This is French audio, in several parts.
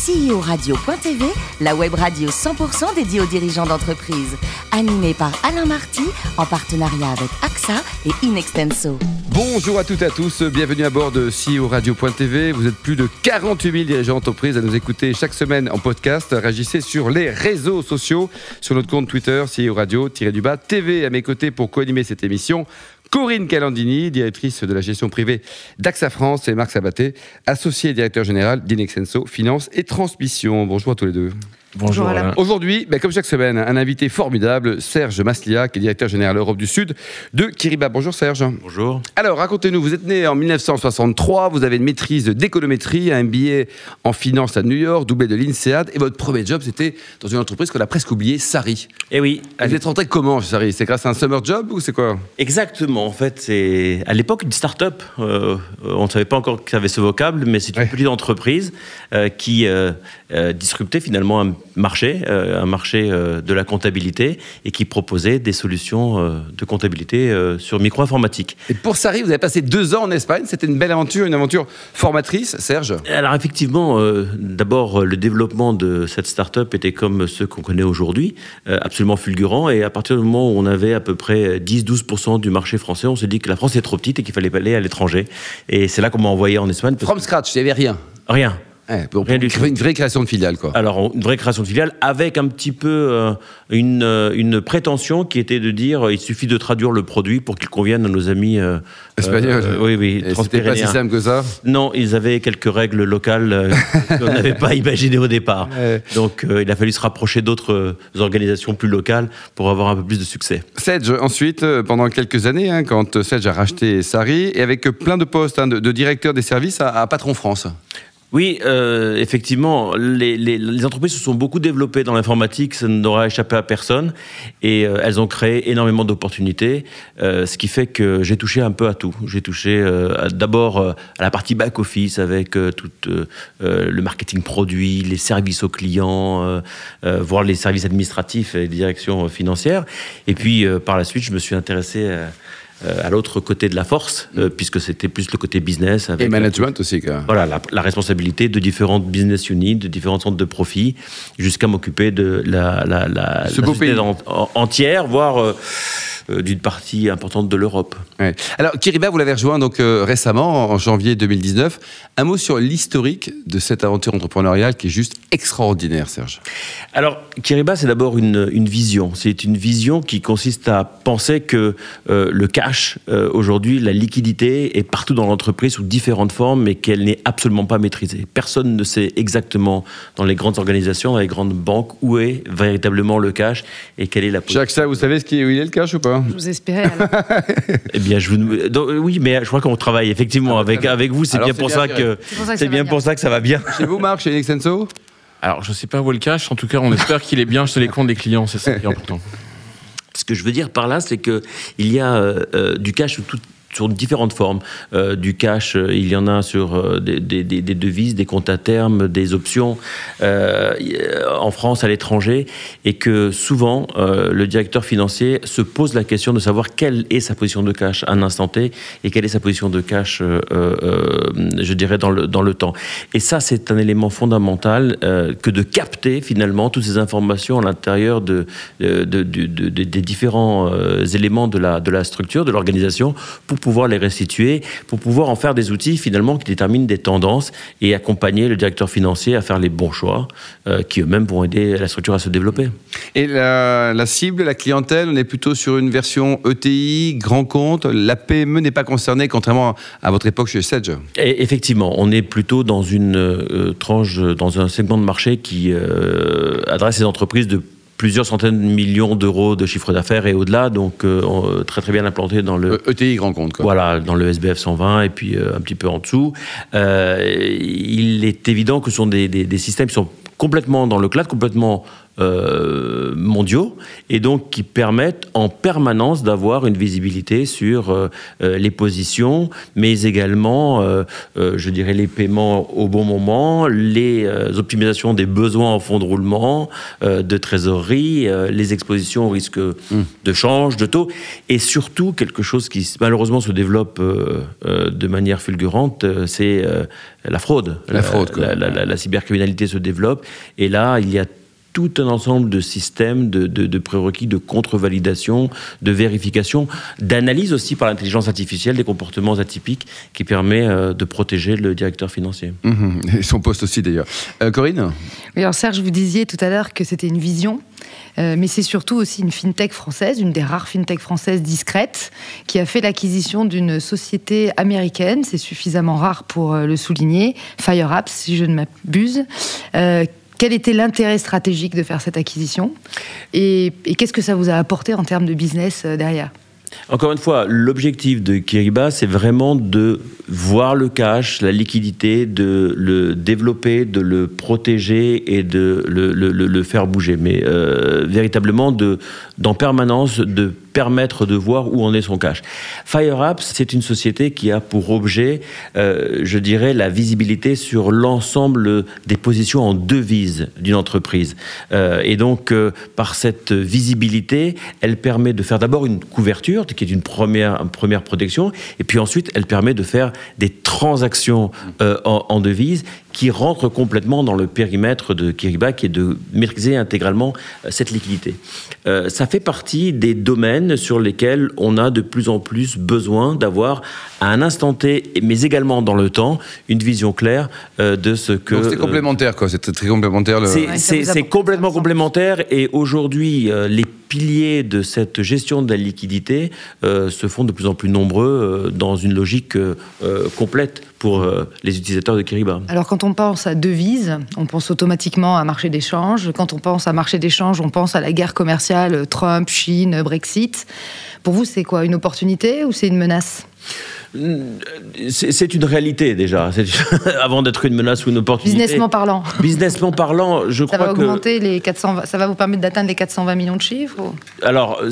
CEO-radio.tv, la web radio 100% dédiée aux dirigeants d'entreprise. Animée par Alain Marty, en partenariat avec AXA et Inextenso. Bonjour à toutes et à tous, bienvenue à bord de CEO Radio.tv. Vous êtes plus de 48 000 dirigeants d'entreprise à nous écouter chaque semaine en podcast. Réagissez sur les réseaux sociaux, sur notre compte Twitter, CEO Radio-du-bas TV. À mes côtés pour co-animer cette émission, Corinne Calandini, directrice de la gestion privée d'AXA France, et Marc Sabaté, associé directeur général d'Inexenso Finance et Transmission. Bonjour à tous les deux. Bonjour, Alain. Aujourd'hui, ben, comme chaque semaine, un invité formidable, Serge Maslia, qui est directeur général Europe du Sud de Kiriba. Bonjour Serge. Bonjour. Alors, racontez-nous, vous êtes né en 1963, vous avez une maîtrise d'économétrie, un MBA en finance à New York, doublé de l'INSEAD, et votre premier job, c'était dans une entreprise qu'on a presque oubliée, Sari. Eh oui. Vous êtes rentré comment, Sari? C'est grâce à un summer job ou c'est quoi? Exactement. En fait, c'est à l'époque une start-up. Euh, on ne savait pas encore qu'il y avait ce vocable, mais c'est une Ouais. petite entreprise euh, qui euh, euh, disruptait finalement un marché, euh, un marché euh, de la comptabilité, et qui proposait des solutions euh, de comptabilité sur micro-informatique. Et pour Sari, vous avez passé deux ans en Espagne, c'était une belle aventure, une aventure formatrice, Serge Alors effectivement, euh, d'abord, le développement de cette start-up était comme ceux qu'on connaît aujourd'hui, euh, absolument fulgurant. Et à partir du moment où on avait à peu près 10-12% du marché français, on s'est dit que la France est trop petite et qu'il fallait aller à l'étranger. Et c'est là qu'on m'a envoyé en Espagne. From scratch, il n'y avait rien. Rien. Ouais, pour- Rien du pour- tout. Une vraie création de filiale, quoi. Alors, une vraie création de filiale avec un petit peu euh, une, euh, une prétention qui était de dire euh, il suffit de traduire le produit pour qu'il convienne à nos amis euh, Espagnol. euh, oui, oui, C'était pas si simple que ça. Non, ils avaient quelques règles locales qu'on n'avait pas imaginées au départ. Ouais. Donc, il a fallu se rapprocher d'autres organisations plus locales pour avoir un peu plus de succès. Sedge, ensuite, pendant quelques années, hein, quand Sedge a racheté Sari, et avec plein de postes hein, de, de directeur des services à, à Patron France. Oui, euh, effectivement, les, entreprises se sont beaucoup développées dans l'informatique, ça n'aura échappé à personne, et euh, elles ont créé énormément d'opportunités, euh, ce qui fait que j'ai touché un peu à tout. J'ai touché d'abord à la partie back-office avec tout le marketing produit, les services aux clients, voire les services administratifs et euh, financières. Et puis, par la suite, je me suis intéressé à, à l'autre côté de la force, euh, puisque c'était plus le côté business. Avec, Et management aussi, quoi. voilà, la, la responsabilité de différentes business units, de différentes centres de profit, jusqu'à m'occuper de la, la, la, Ce la société en- en- entière, voire euh, euh, d'une partie importante de l'Europe. Ouais. Alors, Kiriba, vous l'avez rejoint donc euh, récemment, en janvier 2019. Un mot sur l'historique de cette aventure entrepreneuriale qui est juste extraordinaire, Serge. Alors, Kiriba, c'est d'abord une, une vision. C'est une vision qui consiste à penser que euh, le cash, euh, aujourd'hui, la liquidité est partout dans l'entreprise sous différentes formes, mais qu'elle n'est absolument pas maîtrisée. Personne ne sait exactement dans les grandes organisations, dans les grandes banques, où est véritablement le cash et quelle est la position. Jacques, ça, vous savez ce qui est, où il est le cash ou pas? Je vous espérais. Eh bien, je vous... donc, euh, oui, mais je crois qu'on travaille effectivement avec, avec vous. C'est bien, pour bien ça que pour ça que c'est bien bien. pour ça que ça va bien. Chez vous, Marc, chez Nexenso Alors, je sais pas où est le cash. En tout cas, on espère qu'il est bien chez les comptes des clients. C'est ça qui est important. Ce que je veux dire par là, c'est que il y a euh, euh, du cash sous tout- sur différentes formes. Euh, du cash, euh, il y en a sur euh, des, devises, des comptes à terme, des options en France, à l'étranger, et que souvent le directeur financier se pose la question de savoir quelle est sa position de cash à un instant T et quelle est sa position de cash, je dirais, dans le, dans le temps. Et ça, c'est un élément fondamental que de capter finalement toutes ces informations à l'intérieur de, de- de- de- de- de- des différents éléments de la, de la structure, de l'organisation, pouvoir les restituer, pour pouvoir en faire des outils finalement qui déterminent des tendances et accompagner le directeur financier à faire les bons choix euh, qui eux-mêmes vont aider la structure à se développer. Et la, la cible, la clientèle, on est plutôt sur une version ETI, grand compte. La PME n'est pas concernée, contrairement à votre époque chez Sedge. Et effectivement, on est plutôt dans une euh, tranche, dans un segment de marché qui euh, adresse les entreprises de plusieurs centaines de millions d'euros de chiffre d'affaires et au-delà, donc euh, on- très très bien implanté dans le, Euh, ETI, grand compte, quoi. voilà, dans le SBF 120 et puis euh, un petit peu en dessous. Euh, il est évident que ce sont des, des- des systèmes qui sont complètement dans le cloud, complètement euh, mondiaux et donc qui permettent en permanence d'avoir une visibilité sur euh, euh, les positions, mais également, euh, je dirais, les paiements au bon moment, les optimisations des besoins en fonds de roulement, de trésorerie, les expositions au risque de change, de taux, et surtout quelque chose qui malheureusement se développe de manière fulgurante, c'est la fraude. La fraude, quoi. La, la- la- la cybercriminalité se développe, et là, il y a tout un ensemble de systèmes, de, de- de prérequis, de contre-validation, de vérification, d'analyse aussi par l'intelligence artificielle des comportements atypiques qui permet euh, de protéger le directeur financier. Mhm. Et son poste aussi d'ailleurs. Euh, Corinne? Oui, alors Serge, vous disiez tout à l'heure que c'était une vision, euh, mais c'est surtout aussi une fintech française, une des rares fintech françaises discrètes, qui a fait l'acquisition d'une société américaine, c'est suffisamment rare pour euh, le souligner, FireApps, si je ne m'abuse. Euh, quel était l'intérêt stratégique de faire cette acquisition Et, qu'est-ce que ça vous a apporté en termes de business euh, derrière? Encore une fois, l'objectif de Kiriba, c'est vraiment de voir le cash, la liquidité, de le développer, de le protéger et de le faire bouger. Mais euh, véritablement, de, d'en permanence, de permettre de voir où en est son cash. FireApps, c'est une société qui a pour objet, euh, je dirais, la visibilité sur l'ensemble des positions en devise d'une entreprise. Euh, et donc, euh, par cette visibilité, elle permet de faire d'abord une couverture, qui est une première, première protection, et puis ensuite, elle permet de faire des transactions en, en devise qui rentrent complètement dans le périmètre de Kiriba, qui est de maîtriser intégralement euh, cette liquidité. Euh, ça fait partie des domaines sur lesquels on a de plus en plus besoin d'avoir à un instant T, mais également dans le temps, une vision claire euh, de ce que... Donc c'était euh, complémentaire, quoi. C'était très complémentaire. Le... c'est Ouais, c'est- c'est complètement complémentaire et aujourd'hui, euh, les piliers de cette gestion de la liquidité euh, se font de plus en plus nombreux euh, dans une logique complète pour euh, les utilisateurs de Kiriba. Alors quand on pense à devise, on pense automatiquement à marché d'échange. Quand on pense à marché d'échange, on pense à la guerre commerciale Trump, Chine, Brexit. Pour vous, c'est quoi Une opportunité ou c'est une menace? C'est une réalité déjà, avant d'être une menace ou une opportunité. Businessment parlant, Businessment parlant, je ça crois va que augmenter les 420, ça va vous permettre d'atteindre les 420 millions de chiffres ou- Alors,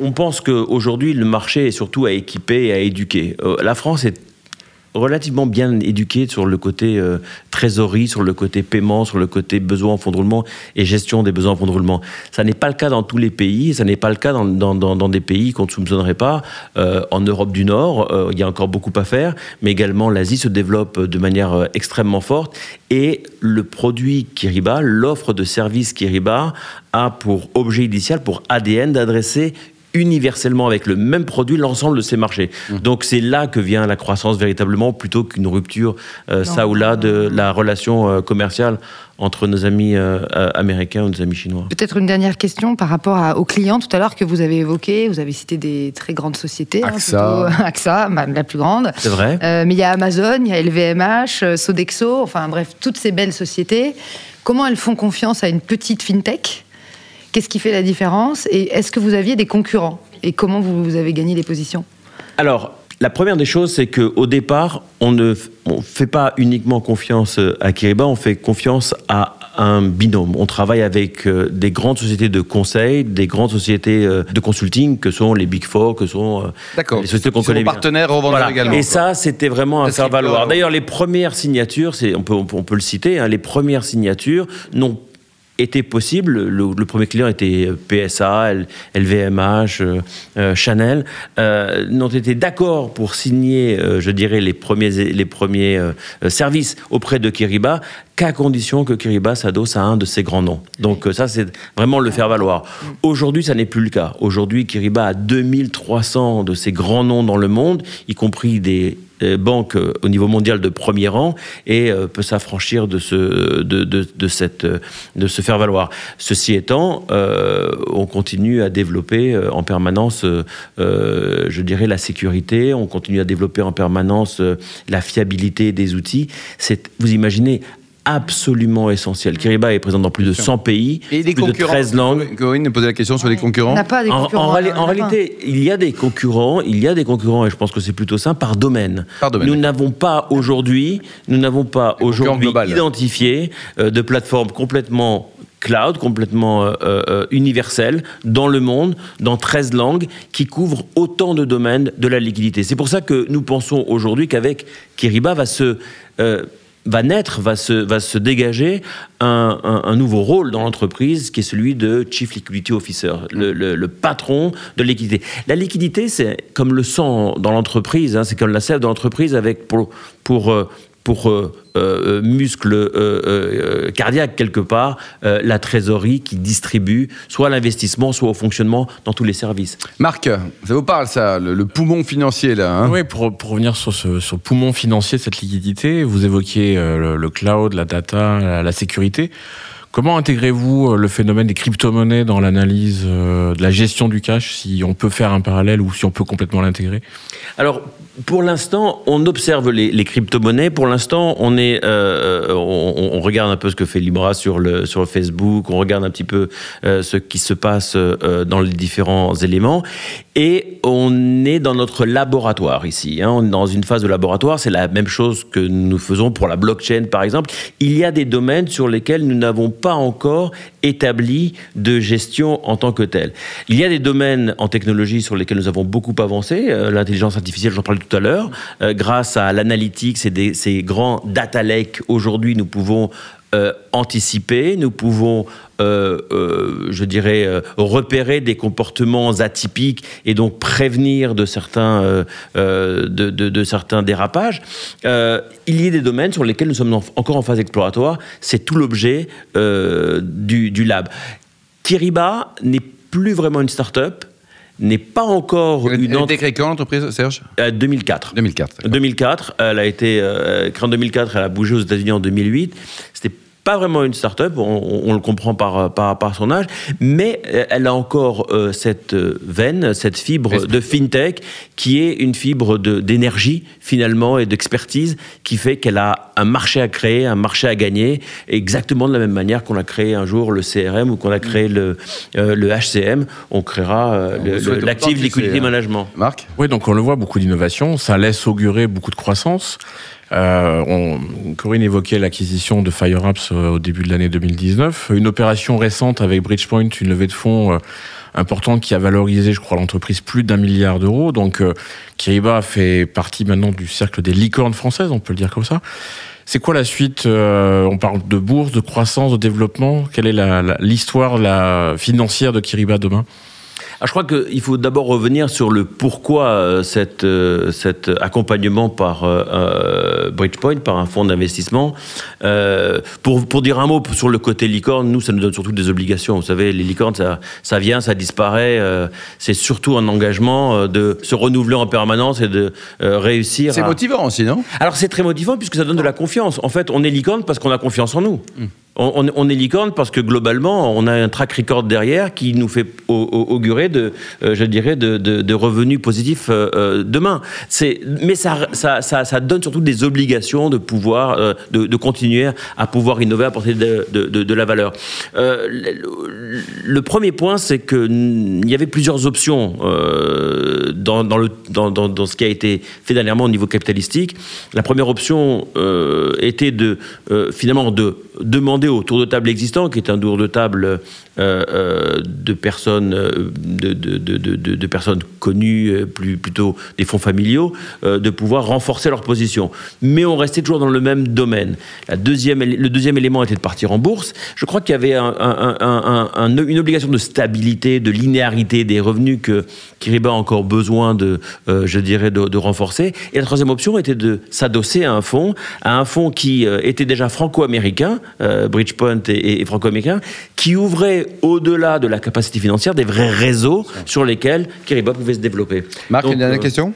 on pense qu'aujourd'hui, le marché est surtout à équiper et à éduquer. Euh, La France est relativement bien éduquée sur le côté euh, trésorerie, sur le côté paiement, sur le côté besoin en fonds de roulement et gestion des besoins en fonds de roulement. Ça n'est pas le cas dans tous les pays, ça n'est pas le cas dans, dans, dans, des pays qu'on ne soupçonnerait pas. Euh, en Europe du Nord, euh, il y a encore beaucoup à faire, mais également l'Asie se développe de manière extrêmement forte et le produit Kiriba, l'offre de service Kiriba, a pour objet initial, pour ADN, d'adresser universellement avec le même produit l'ensemble de ces marchés. Donc c'est là que vient la croissance véritablement plutôt qu'une rupture euh, ça ou là de la relation euh, commerciale entre nos amis euh, américains ou nos amis chinois. Peut-être une dernière question par rapport à- aux clients tout à l'heure que vous avez évoqué. Vous avez cité des très grandes sociétés. hein, AXA. plutôt- AXA, bah, la plus grande. C'est vrai Euh, mais il y a Amazon, il y a LVMH, Sodexo, enfin bref, toutes ces belles sociétés. Comment elles font confiance à une petite fintech? Qu'est-ce qui fait la différence Et est-ce que vous aviez des concurrents Et comment vous, vous avez gagné les positions? Alors, la première des choses, c'est qu'au départ, on ne on fait pas uniquement confiance euh, à Kiriba, on fait confiance à un binôme. On travaille avec euh, des grandes sociétés de conseil, des grandes sociétés euh, de consulting, que sont les Big Four, que sont D'accord. les sociétés qu'on connaît bien. partenaires, revendeurs Voilà. également. Et ça, c'était vraiment un Parce faire qu'ils valoir. peuvent- D'ailleurs, les premières signatures, c'est, on, peut, on, peut, on peut le citer, hein, les premières signatures n'ont été possibles. Le, premier client était PSA, LVMH, euh, euh, Chanel, euh, n'ont été d'accord pour signer, je dirais, les premiers, les premiers services auprès de Kiriba qu'à condition que Kiriba s'adosse à un de ces grands noms. Donc ça, c'est vraiment le faire valoir. Aujourd'hui, ça n'est plus le cas. Aujourd'hui, Kiriba a 2300 de ces grands noms dans le monde, y compris des euh, banques euh, au niveau mondial de premier rang et euh, peut s'affranchir de ce de, de, de cette de se faire valoir. Ceci étant, on continue à développer en permanence, je dirais, la sécurité. On continue à développer en permanence la fiabilité des outils. C'est, vous imaginez, absolument essentiel. Kiriba est présent dans plus de 100 pays, Et plus de concurrents 13 langues. Corinne nous posait la question sur les On concurrents. n'a pas des En, concurrents. en pas. réalité, il y a des concurrents, il y a des concurrents, et je pense que c'est plutôt ça, par domaine. Par domaine, Nous n'avons pas aujourd'hui, nous n'avons pas aujourd'hui identifié euh, de plateforme complètement cloud complètement euh, euh, universel dans le monde, dans 13 langues, qui couvre autant de domaines de la liquidité. C'est pour ça que nous pensons aujourd'hui qu'avec Kiriba va se... Va naître, va se, va se dégager un, un- un nouveau rôle dans l'entreprise qui est celui de Chief Liquidity Officer, le, le- le patron de liquidité. La liquidité, c'est comme le sang dans l'entreprise, hein, c'est comme la sève dans l'entreprise avec pour, pour, euh, pour euh, euh, muscle euh, euh, cardiaque quelque part, euh, la trésorerie qui distribue soit à l'investissement, soit au fonctionnement dans tous les services. Marc, ça vous parle ça, le, le poumon financier là hein? Oui, pour, pour revenir sur ce sur poumon financier cette liquidité, vous évoquiez euh, le, le cloud, la data, la, la sécurité. Comment intégrez-vous le phénomène des crypto-monnaies dans l'analyse de la gestion du cash, si on peut faire un parallèle ou si on peut complètement l'intégrer? Alors, pour l'instant, on observe les, les crypto-monnaies. Pour l'instant, on est, euh, on, on regarde un peu ce que fait Libra sur le sur Facebook. On regarde un petit peu euh, ce qui se passe euh, dans les différents éléments. Et on est dans notre laboratoire ici. Hein. On est dans une phase de laboratoire. C'est la même chose que nous faisons pour la blockchain, par exemple. Il y a des domaines sur lesquels nous n'avons pas encore établi de gestion en tant que tel. Il y a des domaines en technologie sur lesquels nous avons beaucoup avancé. Euh, L'intelligence artificielle, j'en parlais tout à l'heure. Euh, grâce à l'analytique, ces grands data lakes, aujourd'hui, nous pouvons euh, anticiper, nous pouvons, euh, euh, je dirais, repérer des comportements atypiques et donc prévenir de certains, de, certains dérapages. Il y a des domaines sur lesquels nous sommes en- encore en phase exploratoire. C'est tout l'objet du, du lab. Kiriba n'est plus vraiment une start-up, n'est pas encore Elle une elle créée quand l'entreprise, Serge? Euh, 2004. 2004. d'accord. 2004, elle a été euh, créée en 2004, elle a bougé aux États-Unis en 2008. C'était pas vraiment une start-up, on, le comprend par, par, par son âge, mais euh, elle a encore euh, cette euh, veine, cette fibre Esprit. de fintech qui est une fibre de- d'énergie finalement et d'expertise qui fait qu'elle a un marché à créer, un marché à gagner, exactement de la même manière qu'on a créé un jour le CRM ou qu'on a créé le, euh, le HCM, on créera euh, l'active liquidity management. Marc? Oui, donc on le voit, beaucoup d'innovation, ça laisse augurer beaucoup de croissance. Euh, on, Corinne évoquait l'acquisition de FireApps euh, au début de l'année 2019. Une opération récente avec Bridgepoint, une levée de fonds euh, importante qui a valorisé, je crois, l'entreprise plus d'un milliard d'euros. Donc euh, Kiriba fait partie maintenant du cercle des licornes françaises, on peut le dire comme ça. C'est quoi la suite Euh, On parle de bourse, de croissance, de développement. Quelle est l'histoire la, financière de Kiriba demain? Ah, je crois qu'il faut d'abord revenir sur le pourquoi euh, cette, euh, cet accompagnement par euh, euh, Bridgepoint, par un fonds d'investissement. Pour, pour dire un mot sur le côté licorne, nous, ça nous donne surtout des obligations. Vous savez, les licornes, ça, ça vient, ça disparaît. c'est surtout un engagement de se renouveler en permanence et de réussir C'est à... motivant aussi, non? Alors c'est très motivant puisque ça donne de la confiance. En fait, on est licorne parce qu'on a confiance en nous. On, est licorne parce que globalement, on a un track record derrière qui nous fait au- au- augurer de, euh, je dirais, de, revenus positifs euh, euh, demain. Mais ça, donne surtout des obligations de pouvoir, de, continuer à pouvoir innover, apporter de, de, la valeur. Le, premier point, c'est que n- il y avait plusieurs options dans, ce qui a été fait dernièrement au niveau capitalistique. La première option était de finalement de demander au tour de table existant, qui est un tour de table de personnes euh, de, de, de, de, personnes connues, euh, plus plutôt des fonds familiaux, euh, de pouvoir renforcer leur position. Mais on restait toujours dans le même domaine. La deuxième, le deuxième élément était de partir en bourse. Je crois qu'il y avait un- un- un- un- un- une obligation de stabilité, de linéarité des revenus que Kiriba a encore besoin de, euh, je dirais, de, renforcer. Et la troisième option était de s'adosser à un fonds, à un fonds qui euh, était déjà franco-américain, euh, Bridgepoint et franco-américain, qui ouvrait au-delà de la capacité financière des vrais réseaux sur lesquels Kiriba pouvait se développer. Marc, Donc, une dernière euh, question?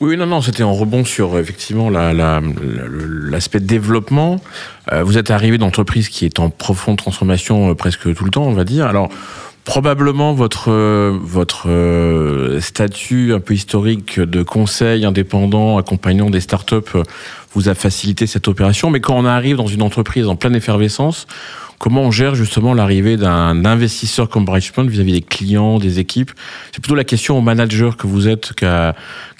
Oui, non, non, c'était en rebond sur effectivement la- la- la- l'aspect développement. Euh, vous êtes arrivé dans une entreprise qui est en profonde transformation euh, presque tout le temps, on va dire. Alors, probablement votre euh, votre euh, statut un peu historique de conseil indépendant accompagnant des startups euh, vous a facilité cette opération. Mais quand on arrive dans une entreprise en pleine effervescence, comment on gère justement l'arrivée d'un investisseur comme Bridgepoint vis-à-vis des clients, des équipes? C'est plutôt la question au manager que vous êtes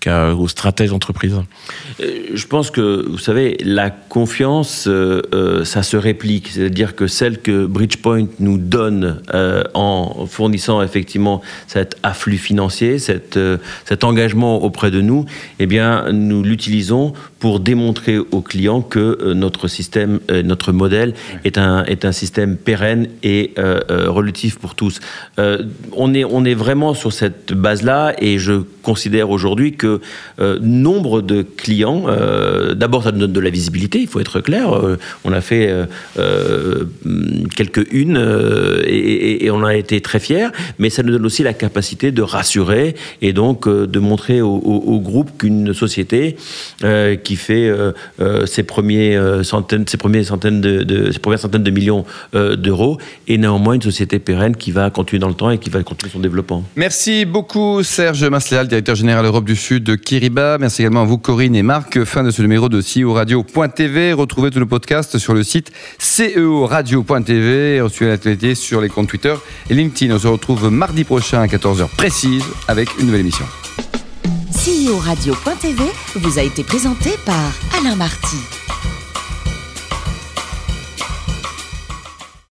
qu'a aux stratèges d'entreprise? Je pense que, vous savez, la confiance, ça se réplique. C'est-à-dire que celle que Bridgepoint nous donne en fournissant effectivement cet afflux financier, cet engagement auprès de nous, eh bien, nous l'utilisons pour démontrer aux clients que notre système, notre modèle est un, est un système pérenne et relatif pour tous. on, est, on est vraiment sur cette base-là et je considère aujourd'hui que euh, nombre de clients, euh, d'abord ça nous donne de la visibilité, il faut être clair, euh, on a fait quelques unes et, on a été très fiers, mais ça nous donne aussi la capacité de rassurer et donc de montrer au, groupe qu'une société qui fait ses, premiers, centaines, ses, centaines de, ses premières centaines de millions d'euros est néanmoins une société pérenne qui va continuer dans le temps et qui va continuer son développement. Merci beaucoup Serge Masléal, directeur général Europe du Sud de Kiriba. Merci également à vous Corinne et Marc. Fin de ce numéro de CEO Radio.tv. Retrouvez tous nos podcasts sur le site CEO Radio.tv. Suivez l'actualité sur les comptes Twitter et LinkedIn. On se retrouve mardi prochain à 14h précise avec une nouvelle émission. CEO Radio.tv vous a été présenté par Alain Marty.